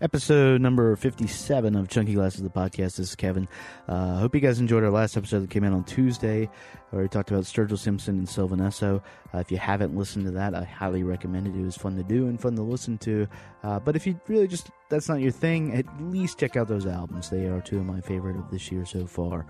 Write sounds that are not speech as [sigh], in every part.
episode number 57 of Chunky Glasses, the podcast. This is Kevin. I uh, hope you guys enjoyed our last episode that came out on Tuesday, where we talked about Sturgill Simpson and Sylvan Esso. Uh, if you haven't listened to that, I highly recommend it. It was fun to do and fun to listen to. Uh, but if you really just, that's not your thing, at least check out those albums. They are two of my favorite of this year so far.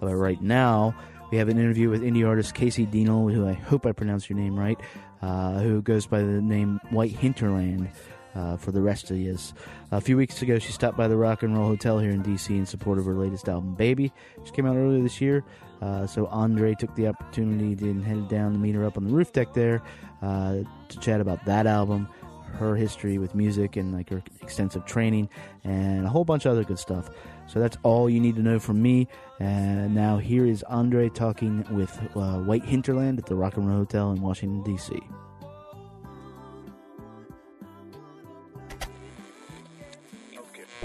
But right now, we have an interview with indie artist Casey Dienel, who I hope I pronounced your name right, uh, who goes by the name White Hinterland uh, for the rest of years. A few weeks ago, she stopped by the Rock and Roll Hotel here in DC in support of her latest album, Baby. She came out earlier this year, uh, so Andre took the opportunity and headed down to meet her up on the roof deck there uh, to chat about that album, her history with music, and like her extensive training, and a whole bunch of other good stuff. So that's all you need to know from me. And now here is Andre talking with uh, White Hinterland at the Rock and Roll Hotel in Washington D.C.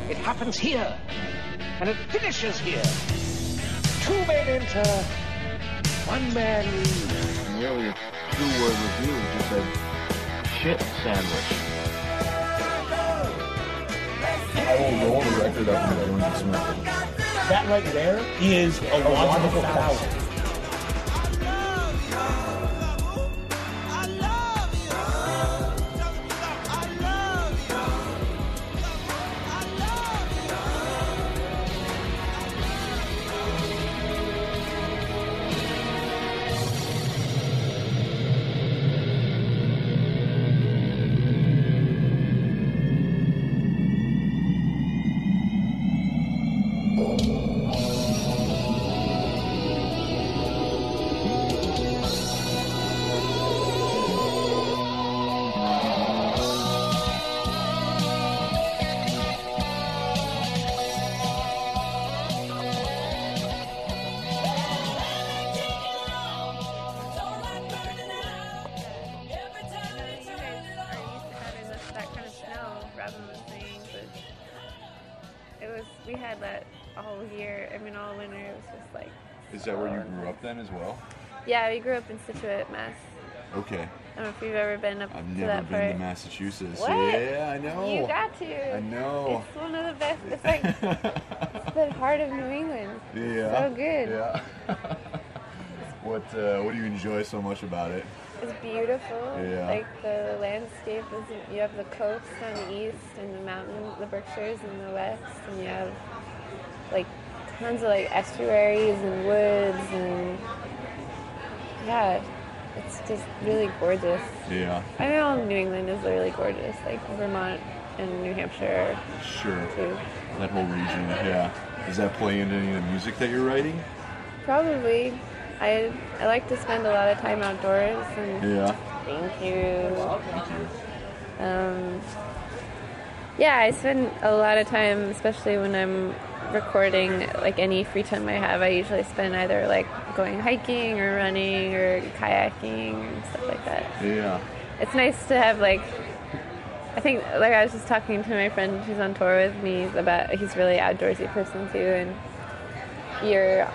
It happens here, and it finishes here. Two men enter, one man leaves. In the earlier two-word review, just said shit sandwich. I will roll the record up and everyone can smell it. That right there is a logical fallacy. Yeah, Yeah, we grew up in Scituate, Mass. Okay. I don't know if you've ever been up I've to never that been part. to Massachusetts. What? Yeah, I know. You got to. I know. It's one of the best. It's like it's the [laughs] heart of New England. yeah. So good. Yeah. [laughs] what uh, What do you enjoy so much about it? It's beautiful. Yeah. Like the landscape is. You have the coast on the east and the mountains, the Berkshires in the west, and you have like tons of like estuaries and woods and yeah, it's just really gorgeous. Yeah. I know New England is really gorgeous, like Vermont and New Hampshire Sure. too. That whole region. Yeah. Does that play into any of the music that you're writing? Probably. I I like to spend a lot of time outdoors and Yeah. thank you. Thank you. Um, yeah, I spend a lot of time, especially when I'm recording, like any free time I have, I usually spend either like going hiking or running or kayaking and stuff like that. Yeah. It's nice to have like, I think like I was just talking to my friend who's on tour with me about he's a really outdoorsy person too, and you're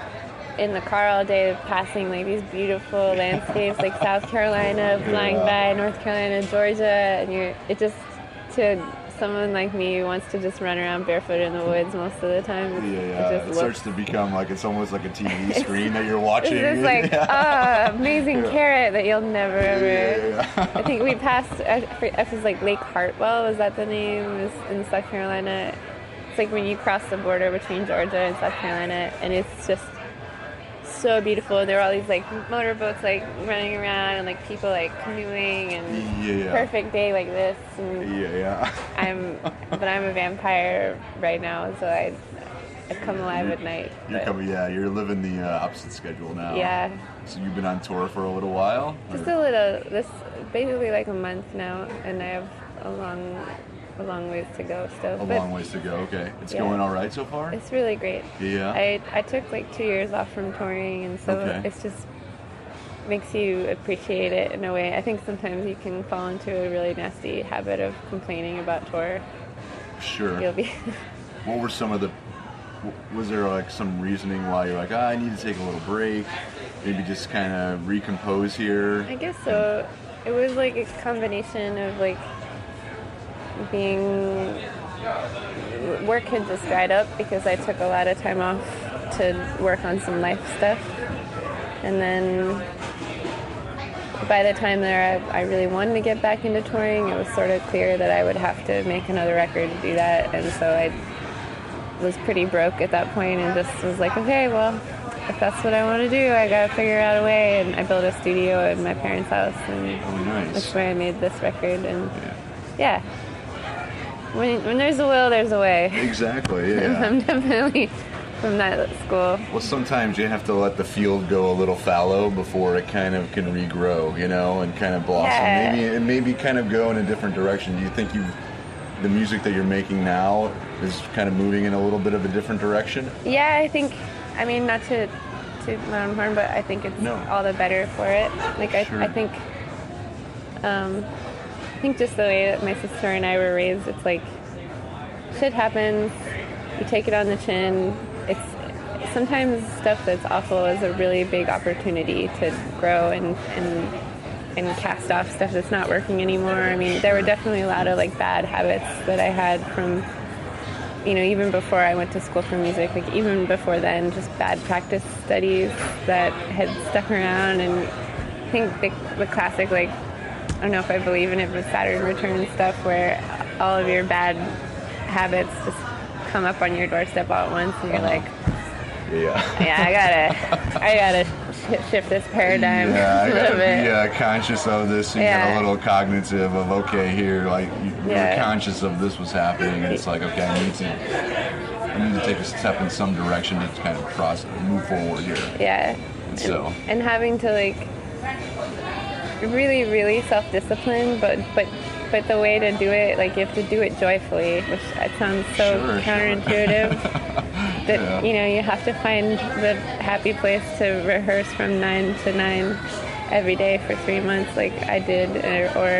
in the car all day passing like these beautiful landscapes like South Carolina flying Yeah. by North Carolina Georgia and you're it just to someone like me who wants to just run around barefoot in the woods most of the time Yeah, it yeah. It looks starts to become like it's almost like a TV [laughs] screen that you're watching. it's just like yeah. [laughs] ah amazing Yeah. carrot that you'll never ever yeah. I think we [laughs] passed. I it was like Lake Hartwell. Was that the name? It was in South Carolina. It's like when you cross the border between Georgia and South Carolina, and it's just so beautiful. There were all these like motorboats like running around, and like people like canoeing, and Yeah. perfect day like this. And Yeah, yeah. [laughs] I'm, but I'm a vampire right now, so I, I come alive at night. You're coming, yeah. You're living the uh, opposite schedule now. Yeah. So you've been on tour for a little while. Just or- a little. This basically like a month now, and I have a long, a long ways to go still. a long ways to go. Okay, it's Yeah. going all right so far. It's really great. Yeah. I I took like two years off from touring, and so Okay. it's just makes you appreciate it in a way. I think sometimes you can fall into a really nasty habit of complaining about tour. sure. You'll be [laughs] What were some of the? Was there like some reasoning why you're like, ah, I need to take a little break, maybe just kind of recompose here? I guess so. It was like a combination of like being work had just dried up because I took a lot of time off to work on some life stuff. And then by the time there, I, I really wanted to get back into touring, it was sort of clear that I would have to make another record to do that. And so I was pretty broke at that point and just was like, okay, well, if that's what I want to do, I gotta figure out a way. And I built a studio in my parents' house, and Oh, nice. that's where I made this record. And Yeah. yeah, when when there's a will, there's a way. Exactly. Yeah. [laughs] I'm definitely from that school. Well, sometimes you have to let the field go a little fallow before it kind of can regrow, you know, and kind of blossom. Yeah. Maybe and maybe kind of go in a different direction. Do you think you, the music that you're making now, is kind of moving in a little bit of a different direction? Yeah, I think. I mean, not to to my own horn, but I think it's No. all the better for it. Like I, I think. Um, I think just the way that my sister and I were raised, it's like shit happens. You take it on the chin. It's sometimes stuff that's awful is a really big opportunity to grow and and and cast off stuff that's not working anymore. I mean, there were definitely a lot of like bad habits that I had from you know, even before I went to school for music, like even before then, just bad practice studies that had stuck around. And I think the, the classic, like, I don't know if I believe in it, but Saturn return stuff where all of your bad habits just come up on your doorstep all at once, and you're like, Yeah. yeah, I gotta, I gotta sh- shift this paradigm Yeah, I a gotta little bit. be uh, conscious of this and Yeah. get a little cognitive of okay, here, like you, Yeah. you're conscious of this was happening, and it's like okay, I need to, I need to take a step in some direction to kind of process, move forward here. Yeah. And so, and having to like really really self-disciplined, but but but the way to do it like you have to do it joyfully which sounds so Sure, sure. counterintuitive [laughs] that Yeah. you know you have to find the happy place to rehearse from nine to nine every day for three months like i did or, or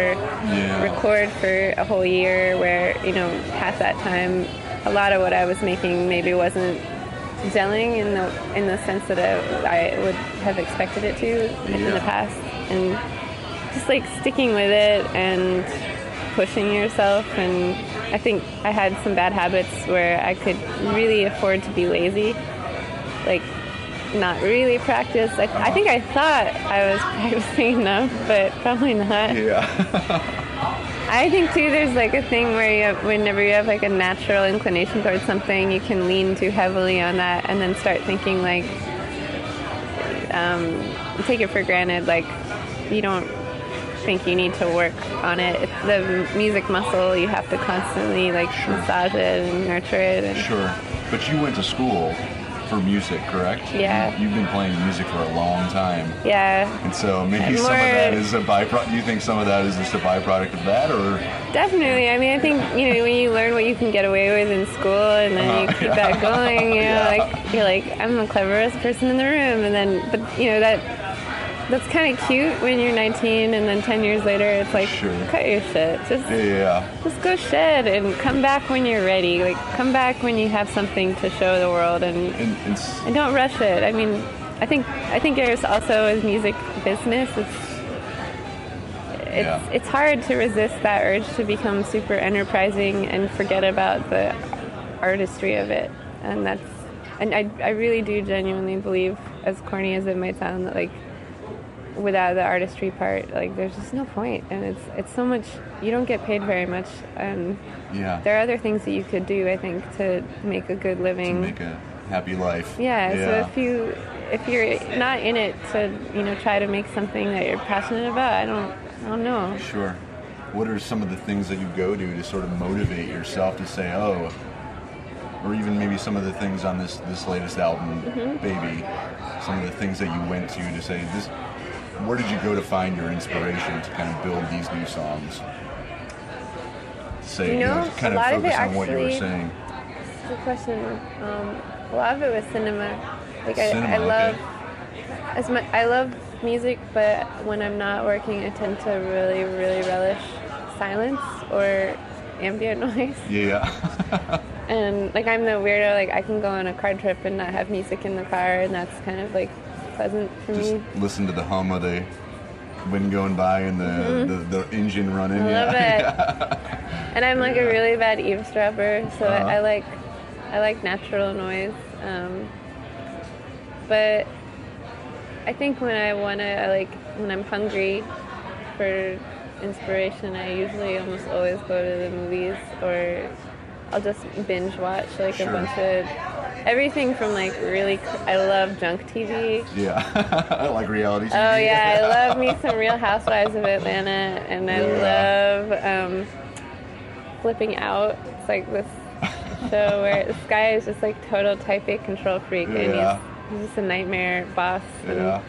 Yeah. record for a whole year where you know half that time a lot of what i was making maybe wasn't gelling in the in the sense that I, I would have expected it to in the past, and just like sticking with it and pushing yourself. And I think I had some bad habits where I could really afford to be lazy, like not really practice. I, I think I thought I was [laughs] practicing enough, but probably not. yeah, [laughs] I think too. There's like a thing where you have, whenever you have like a natural inclination towards something, you can lean too heavily on that, and then start thinking like, um, take it for granted. Like, you don't think you need to work on it. It's the music muscle. You have to constantly like massage it and nurture it. And sure. But you went to school for music, correct? Yeah. You, have been playing music for a long time, yeah, and so maybe some of that is a byproduct. Do you think some of that is just a byproduct of that, or Definitely. I mean, I think you know when you learn what you can get away with in school, and then you Uh-huh, keep [laughs] yeah. that going. You know, Yeah. like you're like I'm the cleverest person in the room, and then but you know that that's kind of cute when you're 19, and then 10 years later, it's like Sure. cut your shit. Just yeah, just go shed and come back when you're ready. Like come back when you have something to show the world, and and it's and don't rush it. I mean, I think I think there's also as music business, it's it's Yeah. it's hard to resist that urge to become super enterprising and forget about the artistry of it. And that's and I I really do genuinely believe, as corny as it might sound, that like without the artistry part, like there's just no. And it's it's so much you don't get paid very much and yeah. there are other things that you could do, I think, to make a good to living. make a happy life. Yeah, yeah. so if you if you're not in it to you know try to make something that you're passionate about, I don't I don't know. Sure. What are some of the things that you go to to sort of motivate yourself to say, oh, or even maybe some of the things on this this latest album, Mm-hmm. Baby, some of the things that you went to to say this. Where did you go to find your inspiration to kind of build these new songs? Say, You know, kind a lot of of it focus on what you were actually- saying. Good question. Um, a lot of it was cinema. Like I, Cinema, I love okay. as much. I love music, but when I'm not working, I tend to really, really relish silence or ambient [laughs] noise. Yeah. [laughs] And like I'm the weirdo. Like I can go on a car trip and not have music in the car, and that's kind of like pleasant for Just me. listen to the hum of the wind going by and the, the, the engine running. Mm-hmm. I love yeah. it. [laughs] and I'm like a really bad eavesdropper, so Uh-huh. I, I like I like natural noise. Um, but I think when I wanna I like when I'm hungry for inspiration, I usually almost always go to the movies or I'll just binge watch like Sure. a bunch of everything from like really. I love junk TV. Yeah, [laughs] I like reality TV. Oh yeah, I [laughs] love me some Real Housewives of Atlanta, and I Yeah. love um, Flipping Out. It's like this show where this guy is just like total type A control freak, Yeah. and he's, he's just a nightmare boss. Yeah.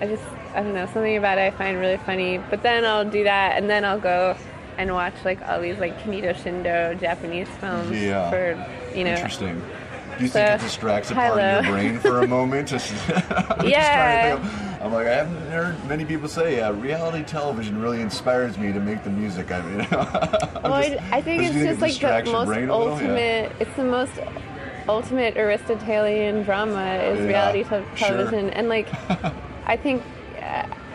I just I don't know something about it I find really funny. But then I'll do that, and then I'll go and watch like all these like Kaneto Shindo Japanese films Yeah. for you know. Interesting. You So, think it distracts a part of your brain for a moment? [laughs] Just, I'm [laughs] just Yeah. to I'm like, I haven't heard many people say, yeah, reality television really inspires me to make the music. I mean, [laughs] Well, just- I, think it's just it like the most little? Yeah. ultimate. It's the most ultimate Aristotelian drama is Yeah, reality te- sure. television, and like I think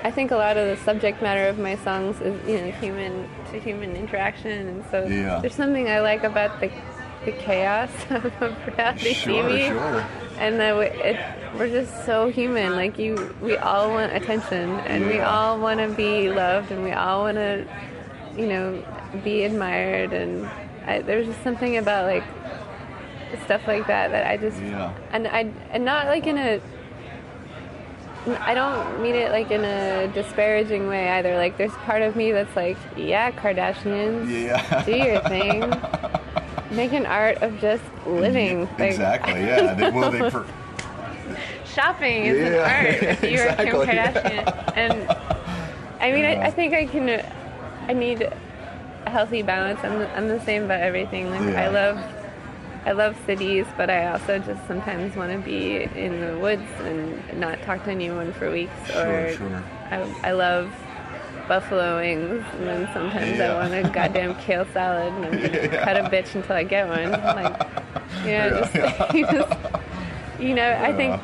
I think a lot of the subject matter of my songs is you know human to human interaction, and so Yeah. there's something I like about the the chaos [laughs] of reality Sure, TV. sure. And that we, it, we're just so human. Like you, we all want attention, and we all want to be loved, and we all want to, you know, be admired. And I, there's just something about like stuff like that that I just Yeah. and I and not like in a. I don't mean it like in a disparaging way either. Like there's part of me that's like, yeah, Kardashians, Yeah. do your thing, [laughs] make an art of just living. Like, exactly. Yeah. They, well, they. [laughs] Per- shopping is an art if you're exactly, Kim yeah. And I mean, I, I think I can. I need a healthy balance. I'm the, I'm the same about everything. Like Yeah. I love. I love cities, but I also just sometimes want to be in the woods and not talk to anyone for weeks. Sure, or sure. I, I love buffalo wings, and then sometimes Yeah. I want a goddamn kale salad, and I'm gonna [laughs] cut a bitch until I get one. Like, [laughs] you know, just, [laughs] you just, you know, I think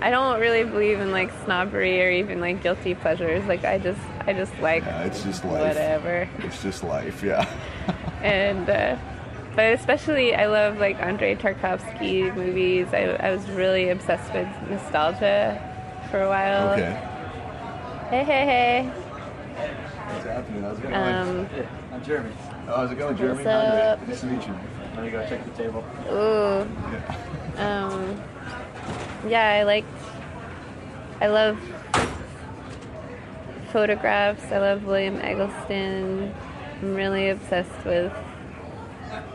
I don't really believe in like snobbery or even like guilty pleasures. Like I just, I just like Yeah, it's just life. whatever. It's just life. Yeah. And uh, but especially, I love like Andrei Tarkovsky movies. I, I was really obsessed with nostalgia for a while. Okay. Hey, hey, hey. What's happening? How's it going? Um, I'm Jeremy. oh, how's it going, Jeremy? what's up? Nice to meet you. Let me go check the table. ooh. Um, yeah, I like. I love photographs. I love William Eggleston. I'm really obsessed with.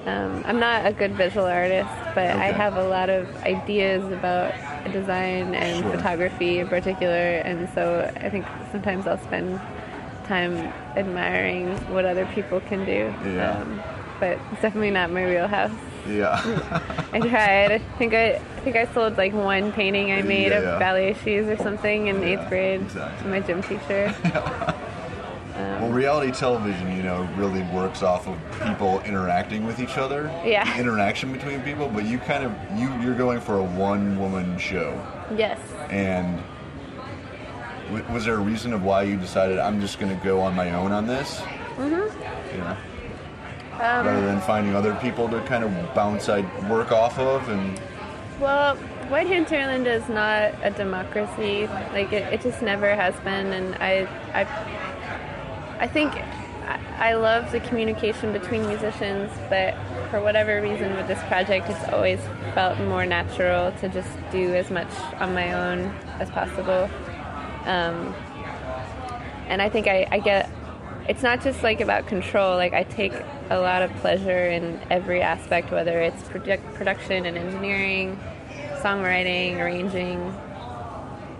Um, I'm not a good visual artist, but I have a lot of ideas about design and Sure. photography in particular, and so I think sometimes I'll spend time admiring what other people can do. Yeah. Um, but it's definitely not my wheelhouse. Yeah. [laughs] I tried. I think I, I think I sold like one painting I made Yeah, of yeah. ballet shoes or something in Yeah, eighth grade exactly. to my gym teacher. [laughs] Well, reality television, you know, really works off of people interacting with each other. Yeah. The interaction between people, but you kind of you you're going for a one-woman show, yes. and w- was there a reason of why you decided I'm just going to go on my own on this? Mm-hmm. Yeah. Um, Rather than finding other people to kind of bounce I work off of, and Well, White Hinterland is not a democracy. Like it, it just never has been, and I, I, I think I love the communication between musicians, but for whatever reason with this project, it's always felt more natural to just do as much on my own as possible. Um, and I think I, I get it's not just like about control. Like i take a lot of pleasure in every aspect whether it's production and engineering songwriting arranging.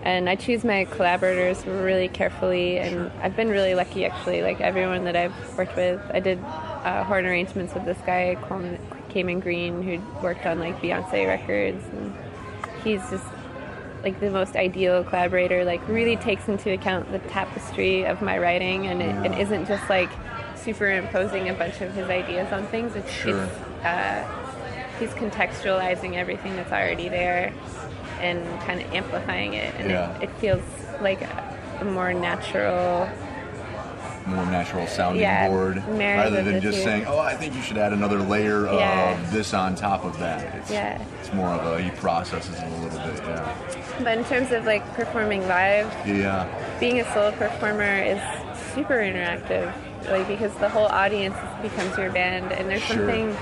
And i choose my collaborators really carefully and i've been really lucky actually. Like everyone that i've worked with i did uh, horn arrangements with this guy Cayman green who worked on like beyonce records and he's just like the most ideal collaborator like really takes into account the tapestry of my writing and it, it isn't just like superimposing a bunch of his ideas on things it's, Sure. it's uh, he's contextualizing everything that's already there and kind of amplifying it and Yeah. it, it feels like a, a more natural more natural sounding Yeah, board, rather than just two. saying, "Oh, I think you should add another layer Yeah. of this on top of that." It's, Yeah. it's more of a he processes it a little bit. Yeah, But in terms of like performing live, yeah, being a solo performer is super interactive, like because the whole audience becomes your band, and there's Sure. something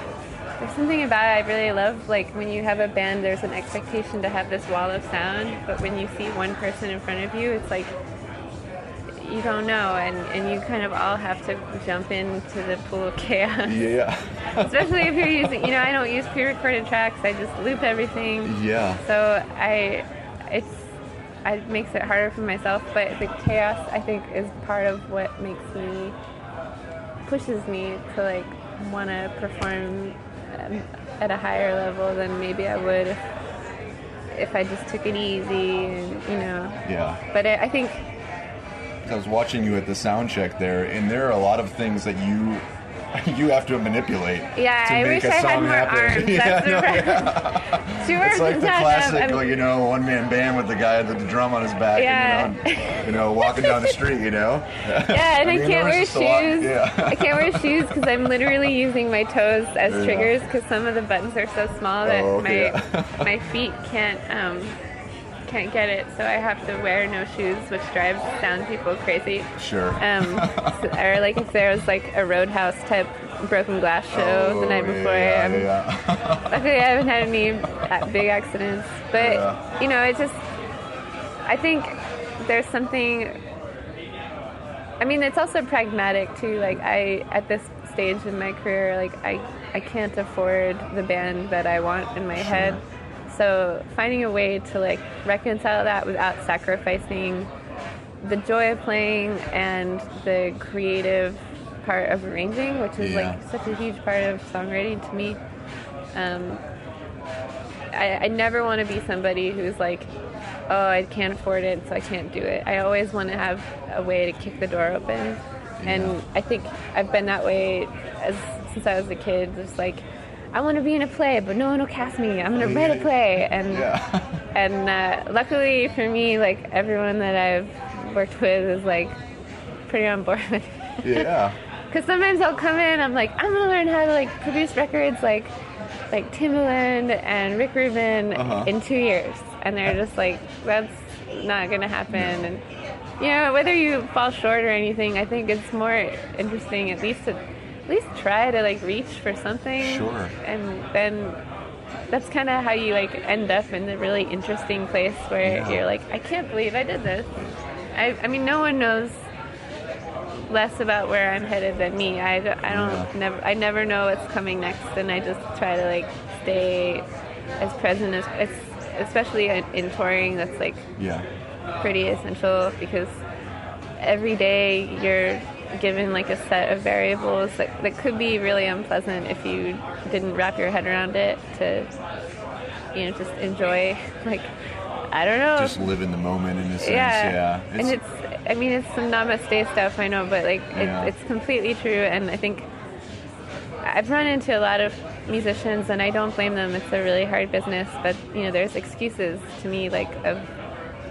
there's something about it I really love. Like when you have a band, there's an expectation to have this wall of sound, but when you see one person in front of you, it's like you don't know, and and you kind of all have to jump into the pool of chaos. yeah, [laughs] Especially if you're using, you know, I don't use pre-recorded tracks. I just loop everything. yeah. So I, it's, it makes it harder for myself. But the chaos, I think, is part of what makes me, pushes me to like want to perform um, at a higher level than maybe I would if, if I just took it easy and you know. Yeah. But I, I think I was watching you at the sound check there, and there are a lot of things that you [laughs] you have to manipulate. Yeah, to I make wish a I had song more happen. arms. [laughs] yeah, no, yeah. [laughs] two arms It's like the classic, like, you know, one man band with the guy with the drum on his back, Yeah. and, you, know, you know, walking down the street, you know. Yeah, and I, mean, can't there wear was just a shoes. yeah. I can't wear shoes because I'm literally using my toes as Yeah. triggers because some of the buttons are so small that Oh, okay. my my feet can't um can't get it. So I have to wear no shoes, which drives sound people crazy. Sure. Um, [laughs] so- or like if there was like a roadhouse type broken glass show the Oh, night before. yeah, I'm- yeah. [laughs] Luckily, I haven't had any uh, big accidents, but Yeah. you know, it's just. I think there's something. I mean, it's also pragmatic too. Like I, at this stage in my career, like I, I can't afford the band that I want in my head. So finding a way to like reconcile that without sacrificing the joy of playing and the creative part of arranging, which is Yeah. like such a huge part of songwriting to me. Um, I, I never want to be somebody who's like, oh, I can't afford it, so I can't do it. I always want to have a way to kick the door open, and I think I've been that way as since I was a kid. Just like, I want to be in a play, but no one will cast me. I'm gonna write a play, [laughs] and yeah. and uh, luckily for me, like everyone that I've worked with is like pretty on board with it. [laughs] yeah. Because sometimes I'll come in, I'm like, I'm gonna learn how to like produce records like like Timbaland and Rick Rubin Uh-huh. in two years, and they're just like, that's not gonna happen. And you know, whether you fall short or anything, I think it's more interesting at least to at least try to like reach for something. Sure. And then that's kind of how you like end up in the really interesting place where Yeah. you're like, I can't believe I did this. I, I mean, no one knows less about where I'm headed than me. I, I don't Yeah. never I never know what's coming next, and I just try to like stay as present as, as especially in, in touring. That's like Yeah. pretty essential because every day you're given like a set of variables that, that could be really unpleasant if you didn't wrap your head around it to you know just enjoy [laughs] like I don't know Just live in the moment in a sense. yeah, Yeah. and it's I mean it's some namaste stuff I know but like Yeah. it's, it's completely true and I think I've run into a lot of musicians and I don't blame them it's a really hard business but you know there's excuses to me like of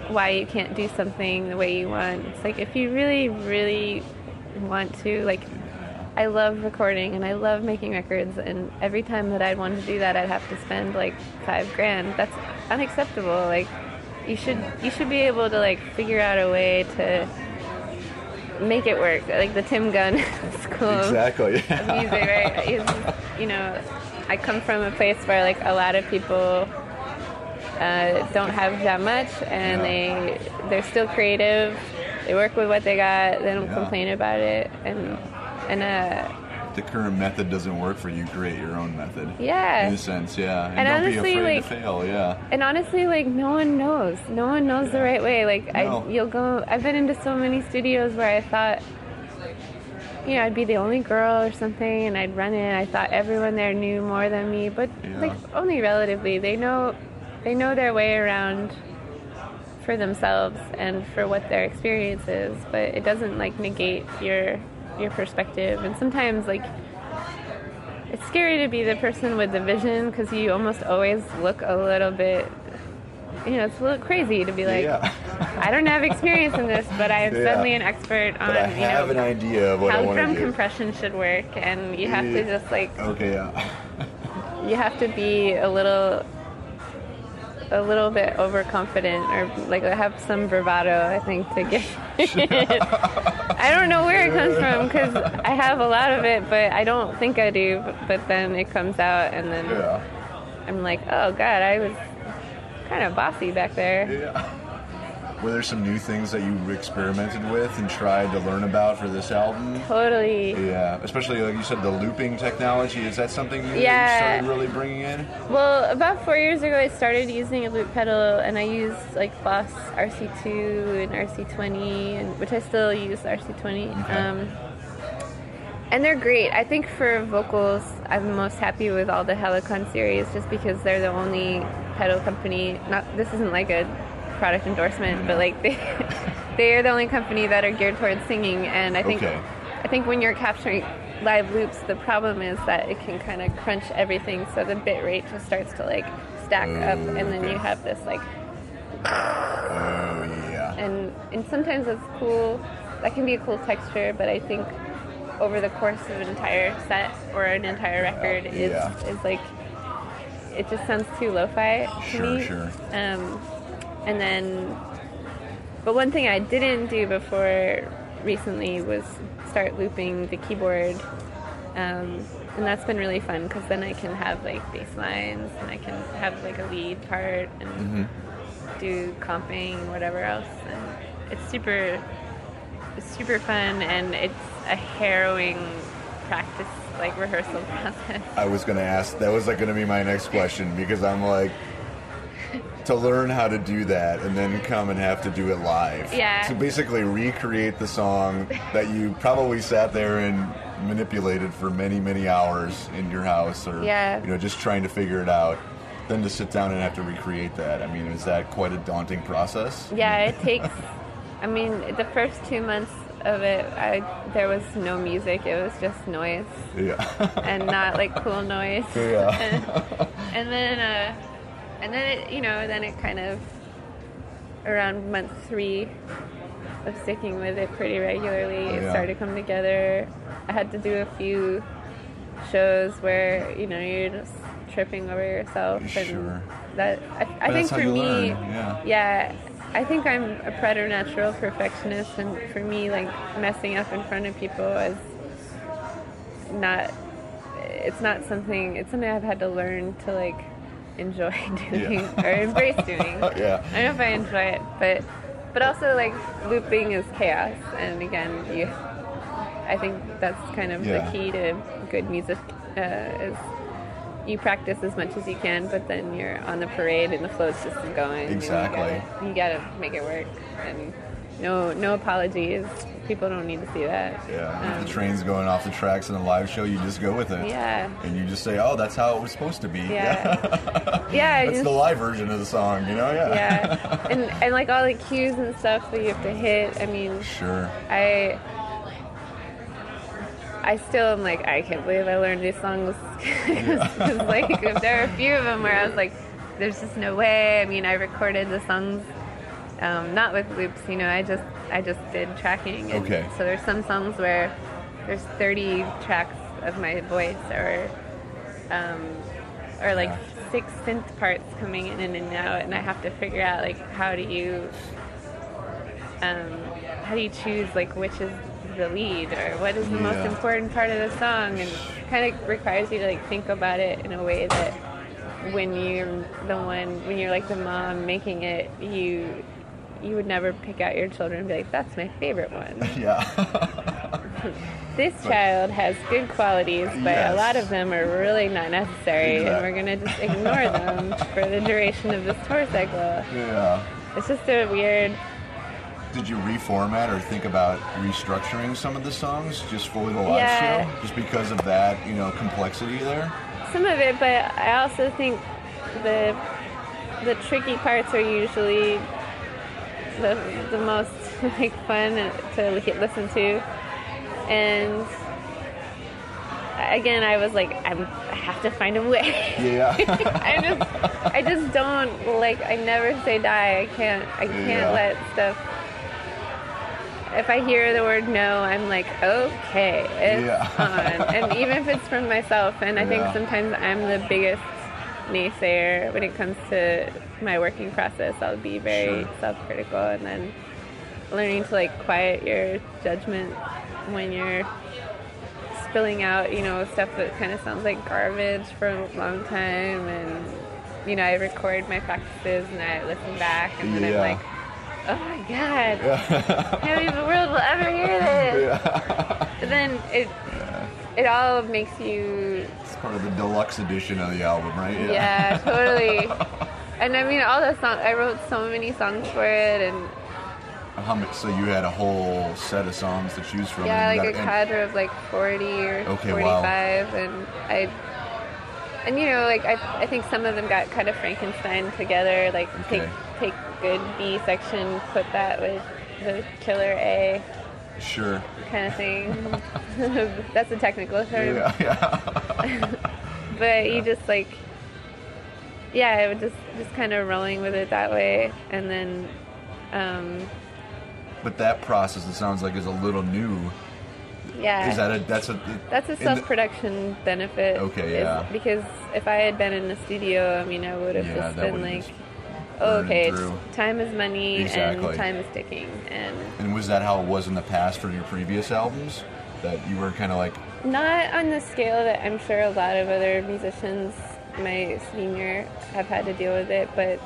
why you can't do something the way you want it's like if you really really want to like I love recording and I love making records and every time that I'd want to do that I'd have to spend like five grand. That's unacceptable. Like you should you should be able to like figure out a way to make it work. Like the Tim Gunn [laughs] school exactly. of music, right? [laughs] You know, I come from a place where like a lot of people uh, don't have that much, and Yeah. they they're still creative. They work with what they got. They don't Yeah. complain about it, and and uh, the current method doesn't work for you, create your own method. Yeah. In a sense, yeah. And, And don't honestly, be afraid like- to fail, yeah. and honestly, like no one knows. No one knows the right way. Like No. I, you'll go. I've been into so many studios where I thought, you know, I'd be the only girl or something, and I'd run in. I thought everyone there knew more than me, but Yeah. like only relatively. They know, they know their way around for themselves and for what their experience is. But it doesn't like negate your your perspective. And sometimes like it's scary to be the person with the vision because you almost always look a little bit you know it's a little crazy to be like yeah. I don't have experience in this, but I'm Yeah. suddenly an expert on you have know an idea of what how drum compression should work, and you have to just like Okay, yeah. [laughs] you have to be a little a little bit overconfident or like I have some bravado i think to get [laughs] i don't know where it comes from because i have a lot of it but i don't think i do but, but then it comes out and then Yeah. i'm like oh god i was kind of bossy back there Yeah. Were there some new things that you experimented with and tried to learn about for this album? totally Yeah, especially like you said, the looping technology. Is that something new that you Yeah. started really bringing in? Well, about four years ago, I started using a loop pedal, and I used like Boss RC2 and RC20, and which I still use RC20. Okay. Um, and they're great. I think for vocals, I'm most happy with all the Helicon series, just because they're the only pedal company. Not this isn't like a product endorsement, but like they [laughs] they are the only company that are geared towards singing, and I think Okay. I think when you're capturing live loops, the problem is that it can kind of crunch everything, so the bit rate just starts to like stack up, and then okay. you have this like, Oh yeah. and and sometimes it's cool. That can be a cool texture, but I think over the course of an entire set or an entire record is Yeah. is like it just sounds too lo-fi to Sure, me. sure. Um, and then, but one thing I didn't do before recently was start looping the keyboard. Um, and that's been really fun because then I can have like bass lines and I can have like a lead part and Mm-hmm. do comping and whatever else. And it's super, it's super fun and it's a harrowing practice, like rehearsal [laughs] process. I was gonna ask. That was like gonna be my next question because I'm like. To learn how to do that and then come and have to do it live. Yeah. To basically recreate the song that you probably sat there and manipulated for many, many hours in your house or Yeah. you know, just trying to figure it out. Then to sit down and have to recreate that. I mean, is that quite a daunting process? Yeah, it takes. I mean, the first two months of it, I there was no music. It was just noise, Yeah. and not like [laughs] cool noise. Yeah. [laughs] and then, uh, and then it, you know, then it kind of around month three of sticking with it pretty regularly, it Yeah. started to come together. I had to do a few shows where you know you're just tripping over yourself, and Sure. that I, I think for me, yeah. yeah, I think I'm a preternatural perfectionist, and for me, like messing up in front of people is not. It's not something. It's something I've had to learn to like enjoy [laughs] doing Yeah. or embrace doing. [laughs] yeah. I don't know if I enjoy it, but but also like looping is chaos, and again, you. I think that's kind of Yeah. the key to good music uh, is you practice as much as you can, but then you're on the parade and the flow's just going. Exactly. You gotta, you gotta make it work, and no no apologies. People don't need to see that. Yeah, if Um, the train's going off the tracks in a live show, you just go with it. Yeah. And you just say, oh, that's how it was supposed to be. Yeah. [laughs] Yeah. It's that's the live version of the song, you know? Yeah. yeah, [laughs] and and like all the cues and stuff that you have to hit. I mean, Sure. I I still am like I can't believe I learned these songs. [laughs] 'Cause, like there are a few of them where I was like, there's just no way. I mean, I recorded the songs. Um, not with loops, you know. I just I just did tracking. And Okay. So there's some songs where there's 30 tracks of my voice, or um, or like Yeah. six synth parts coming in and out, and I have to figure out like how do you um, how do you choose like which is the lead or what is the most important part of the song and kind of requires you to like think about it in a way that when you're the one when you're like the mom making it you you would never pick out your children and be like that's my favorite one [laughs] Yeah. [laughs] this child has good qualities but Yes. a lot of them are really not necessary and we're gonna just ignore them [laughs] for the duration of this tour cycle yeah. it's just a weird Did you reformat or think about restructuring some of the songs just for the live Yeah. show? Just because of that, you know, complexity there? some of it, but I also think the the tricky parts are usually the the most [laughs] like fun to listen to, and again, I was like, I'm, I have to find a way. Yeah. [laughs] I just, I just don't like. I never say die. I can't. I can't Yeah. let stuff. If I hear the word no, I'm like, okay, it's Yeah. on. And [laughs] even if it's from myself, and I think sometimes I'm the biggest naysayer when it comes to my working process. I'll be very Sure. self-critical, and then learning to like quiet your judgment when you're spilling out, you know, stuff that kind of sounds like garbage for a long time. And, you know, I record my practices and I listen back and then I'm like, oh my God, maybe the world will ever hear this. [laughs] But then it, it all makes you, It's part of the deluxe edition of the album, right? yeah, totally. [laughs] And I mean, all the songs, I wrote so many songs for it and How much? So you had a whole set of songs to choose from. Yeah, like a got- and- cadre of like 40 or Okay, wow. 45, and I, and you know, like I, I think some of them got kind of Frankenstein together. Like Okay. take take good B section, put that with the killer A Sure. kind of thing. [laughs] [laughs] That's a technical term, Yeah, yeah. [laughs] but you just like, yeah, I would just just kind of rolling with it that way, and then. Um, But that process, it sounds like, is a little new. yeah. Is that a? That's a. That's a self-production benefit. Okay, is- yeah. Because if I had been in the studio, I mean, I would have Yeah, just been like, just oh, okay, time is money Exactly. and time is ticking. And And was that how it was in the past for your previous albums? That you were kind of like, not on the scale that I'm sure a lot of other musicians, my senior, have had to deal with it, but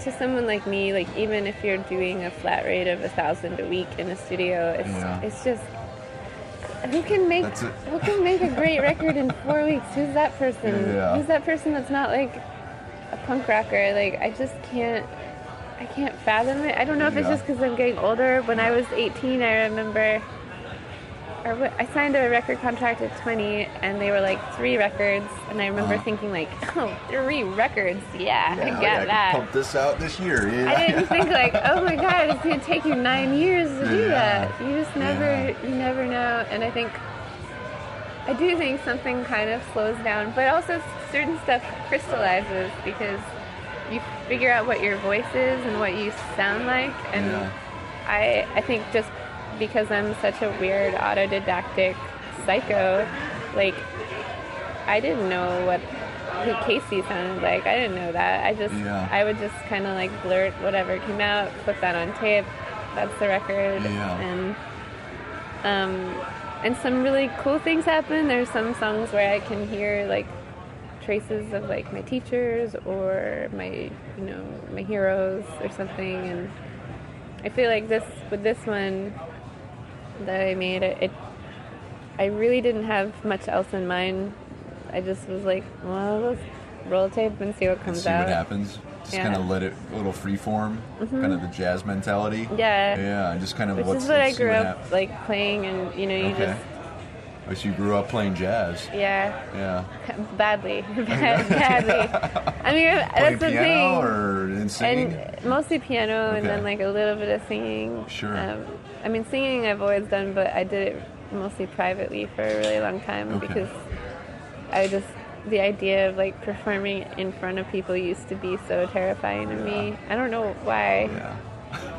to someone like me, like even if you're doing a flat rate of a thousand a week in a studio, it's Yeah. it's just who can make who can make a great record in four weeks? Who's that person? Yeah. Who's that person that's not like a punk rocker? Like I just can't. I can't fathom it. I don't know if it's just because I'm getting older. When I was 18, I remember or what, I signed a record contract at 20, and they were like three records, and I remember Uh-huh. thinking like, [laughs] oh, three records, yeah, yeah, I get I that. can pump this out this year. Yeah. I didn't think like, oh my god, it's gonna take you nine years to do Yeah. that. You just never, Yeah. you never know. And I think, I do think something kind of slows down, but also certain stuff crystallizes because you figure out what your voice is and what you sound like. And Yeah. I, I think just because I'm such a weird autodidactic psycho, like I didn't know what who Casey sounded like. I didn't know that. I just Yeah. I would just kind of like blurt whatever came out, put that on tape. That's the record. Yeah. And um and some really cool things happen. There's some songs where I can hear like traces of like my teachers or my you know my heroes or something and I feel like this with this one that I made it, it I really didn't have much else in mind. I just was like, well, let's roll tape and see what comes see out. what happens. Just Yeah. Mm-hmm. kind of let it a little free form, kind of the jazz mentality. Yeah. Yeah, and just kind of Which is what I see grew what up hap- like playing, and you know, you Okay. just But you grew up playing jazz. yeah, Yeah. [laughs] badly, [laughs] [laughs] Bad, badly. I mean, that's the piano thing. or in singing? and mostly piano and then like a little bit of singing. Sure. Um, I mean, singing I've always done, but I did it mostly privately for a really long time Okay. because I just the idea of like performing in front of people used to be so terrifying to me. I don't know why, yeah.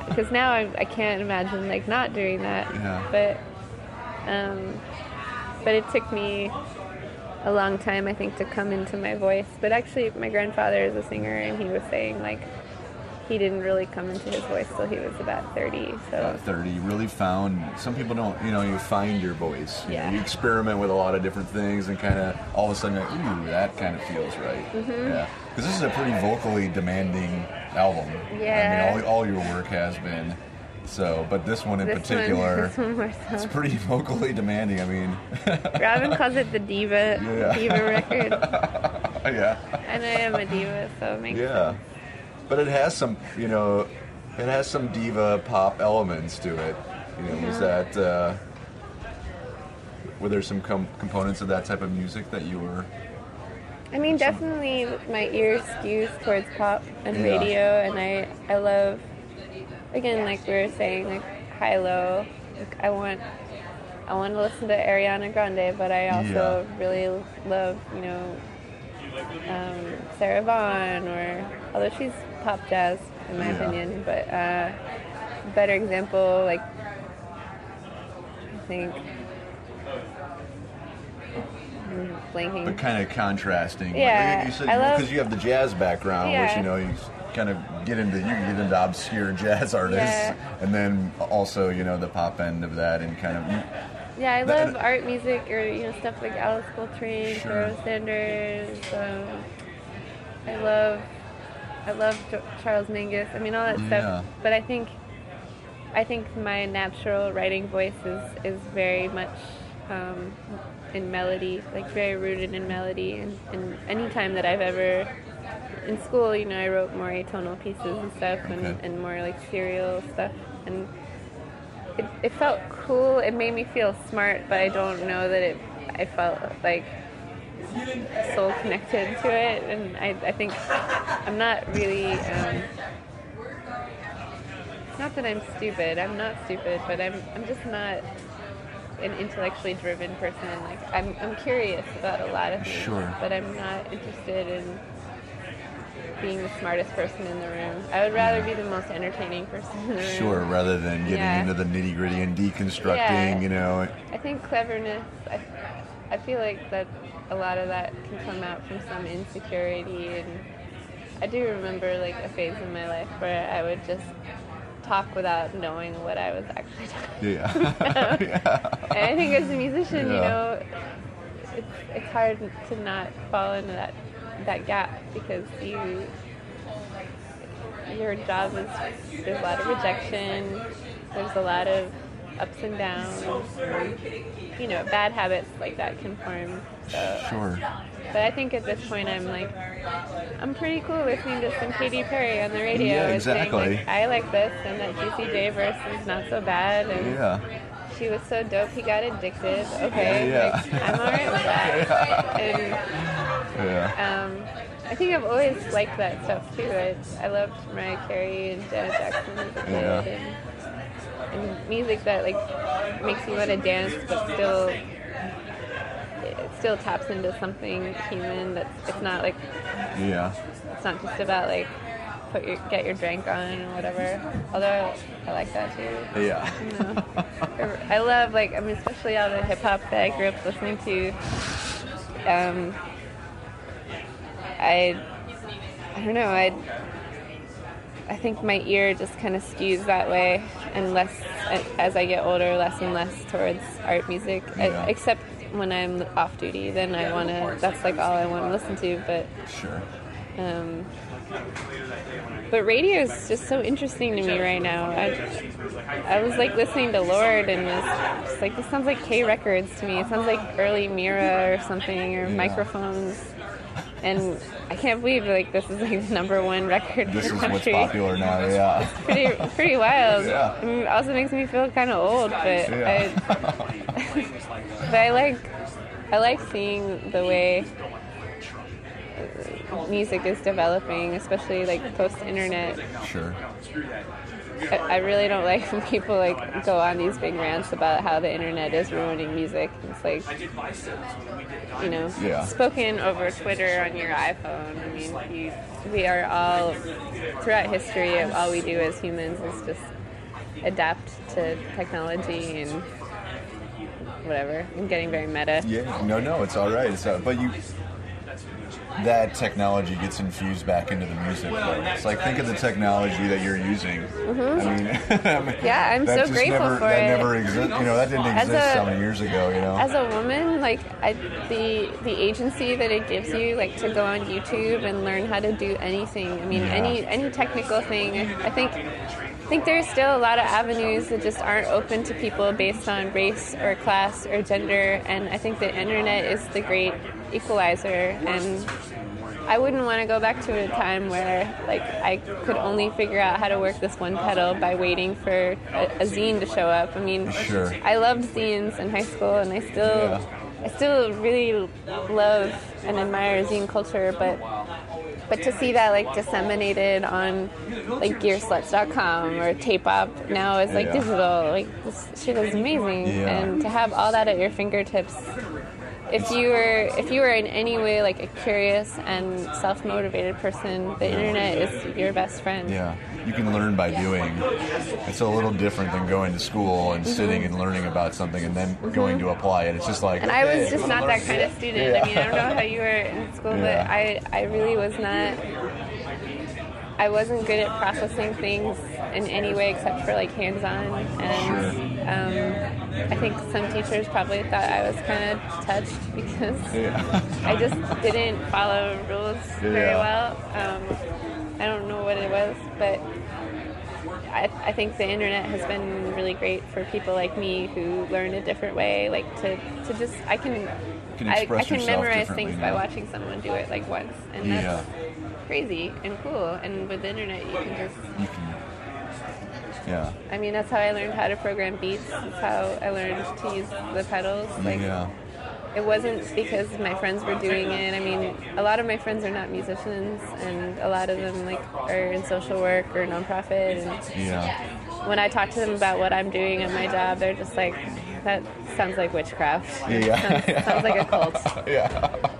[laughs] because now I, I can't imagine like not doing that. Yeah. But um, but it took me a long time, I think, to come into my voice. But actually, my grandfather is a singer, and he was saying like he didn't really come into his voice till he was about 30. So About 30, you really found, some people don't, you know, you find your voice. You, know, Yeah. you experiment with a lot of different things and kind of all of a sudden, you're like, ooh, that kind of feels right. Mm-hmm. Yeah. Because this is a pretty vocally demanding album. Yeah. I mean, all, all your work has been. So, but this one in this particular, one, this one more it's pretty [laughs] vocally demanding. I mean, [laughs] Robin calls it the diva Yeah. diva record, [laughs] yeah. and I am a diva, so it makes Yeah, sense. But it has some, you know, it has some diva pop elements to it. You know, was that uh, were there some com- components of that type of music that you were? I mean, definitely my ear skews towards pop and Yeah. radio, and I I love, again, like we were saying, like high low. Like I want I want to listen to Ariana Grande, but I also really love, you know, um, Sarah Vaughan, or although she's pop jazz in my Yeah. opinion, but uh, better example, like I think. Blanking. But kind of contrasting. Yeah, you said I love- because you have the jazz background, which you know you kind of get into you get into obscure jazz artists, Yeah. and then also you know the pop end of that, and kind of Yeah, I That- love art music or you know stuff like Alice Coltrane, Sure. Sanders. Um, I love, I love Charles Mingus. I mean all that Yeah. stuff. But I think, I think my natural writing voice is is very much um, in melody, like very rooted in melody. And, and any time that I've ever in school, you know, I wrote more atonal pieces and stuff, and, Okay. and more like serial stuff, and it, it felt cool. It made me feel smart, but I don't know that it. I felt like soul connected to it, and I, I think I'm not really. Um, not that I'm stupid. I'm not stupid, but I'm I'm just not an intellectually driven person. Like I'm I'm curious about a lot of things, Sure. but I'm not interested in being the smartest person in the room. I would rather be the most entertaining person in the room. sure rather than getting Yeah. into the nitty gritty and deconstructing, Yeah. you know. I think cleverness. I, I feel like that a lot of that can come out from some insecurity, and I do remember like a phase in my life where I would just talk without knowing what I was actually talking. Yeah. [laughs] yeah. And I think as a musician, you know, it's it's hard to not fall into that that gap because you your job is there's a lot of rejection, there's a lot of ups and downs, and, you know, bad habits like that can form. So, Sure. but I think at this point I'm like, I'm pretty cool listening to some Katy Perry on the radio. Yeah, and saying, exactly. like, I like this, and that Juicy J verse is not so bad, and Yeah. she was so dope he got addicted. Okay, Yeah. like, I'm alright with that. [laughs] And Yeah. um, I think I've always liked that stuff too. I, I loved Mariah Carey and Janet Jackson as a kid, Yeah. and, and music that like makes you want to dance, but still it still taps into something human. That's it's not like Yeah. it's not just about like put your get your drink on or whatever. Although I like that too. Yeah. You know, I love like I mean especially all the hip hop that I grew up listening to. Um, I I don't know I I think my ear just kind of skews that way, and less as I get older, less and less towards art music. Yeah. I, except when I'm off duty, then I want to. That's like all I want to listen to. But Sure. um, but radio is just so interesting to me right now. I, I was like listening to Lorde and was just like, this sounds like K Records to me. It sounds like early Mirah or something or Yeah. microphones. And I can't believe like this is like the number one record This in is the what's country. popular now. [laughs] Yeah. Pretty pretty wild. Yeah. I mean, it also makes me feel kind of old, but Yeah. I, but I like I like seeing the way music is developing, especially like post internet. Sure. I, really don't like when people like go on these big rants about how the internet is ruining music. It's like you know, Yeah. spoken over Twitter on your iPhone. I mean, you, we are all throughout history. All we do as humans is just adapt to technology and whatever. I'm getting very meta. Yeah. No, no, it's all right. It's all, but you. That technology gets infused back into the music. It's like think of the technology that you're using. I mean, [laughs] I mean, Mm-hmm. Yeah, I'm so grateful never, for that it. never existed. You know, that didn't As exist a- so many years ago. You know. As a woman, like I, the the agency that it gives you, like to go on YouTube and learn how to do anything. I mean, Yeah. any any technical thing. I think think there's still a lot of avenues that just aren't open to people based on race or class or gender. And I think the internet is the great equalizer. And I wouldn't want to go back to a time where like I could only figure out how to work this one pedal by waiting for a, a zine to show up. I mean, Sure. I loved zines in high school, and I still, Yeah. I still really love and admire zine culture. But but to see that like disseminated on like gearslutz.com or Tape Op now is like Yeah. digital like this shit is amazing Yeah. and to have all that at your fingertips if you were if you were in any way like a curious and self-motivated person the internet is your best friend Yeah, you can learn by doing. It's a little different than going to school and sitting and learning about something and then going to apply it. It's just like Mm-hmm. And I was just not that kind of student. I mean, I don't know how you were in school, Yeah. but I, I really was not. I wasn't good at processing things in any way except for like hands-on, and um, I think some teachers probably thought I was kind of touched because Yeah. I just didn't follow rules very well. Um, I don't know what it was, but I, I think the internet has been really great for people like me who learn a different way. Like to, to just I can, can I, I can memorize things by watching someone do it like once, and that's crazy and cool. And with the internet, you can just You can. Yeah. I mean, that's how I learned how to program beats. That's how I learned to use the pedals. Like, yeah. it wasn't because my friends were doing it. I mean, a lot of my friends are not musicians, and a lot of them like are in social work or nonprofit. And Yeah. when I talk to them about what I'm doing at my job, they're just like, "That sounds like witchcraft. Yeah. sounds, [laughs] sounds like a cult." [laughs] Yeah.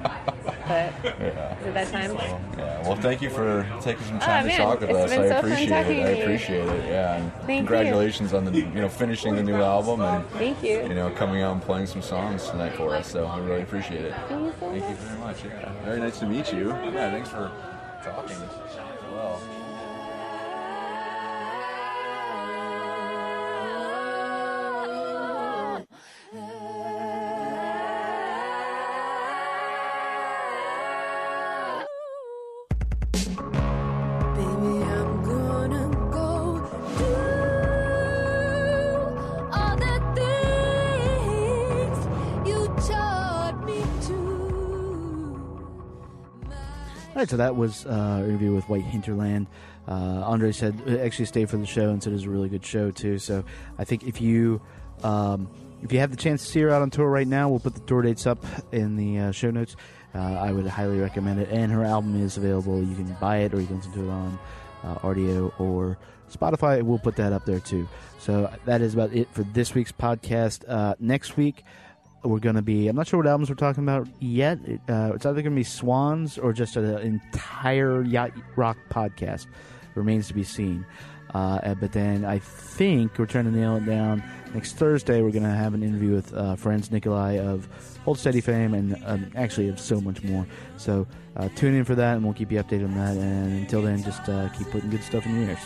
But [laughs] Yeah. is it that time? Yeah. Well, thank you for taking some oh, time Oh, to man, talk with us. I so appreciate it. I appreciate it. Yeah. And you. congratulations on the you know finishing the new album and Thank you. you know coming out and playing some songs tonight for us. So I really appreciate it. Thank you so Thank you very much. Yeah. Very nice to meet you. Yeah. Thanks for talking as well. All right, so that was uh, our interview with White Hinterland. Uh, Andre said actually stayed for the show and said it was a really good show too. So I think if you um, if you have the chance to see her out on tour right now, we'll put the tour dates up in the uh, show notes. Uh, I would highly recommend it, and her album is available. You can buy it or you can listen to it on uh, or Spotify. We'll put that up there too. So that is about it for this week's podcast. Uh, next week we're going to be i'm not sure what albums we're talking about yet. Uh, it's either going to be swans or just an entire yacht rock podcast remains to be seen. Uh, uh, but then i think we're trying to nail it down. Next thursday we're going to have an interview with uh, franz nicolay of hold steady fame and um, actually of so much more. So uh, tune in for that and we'll keep you updated on that. And until then just uh, keep putting good stuff in your ears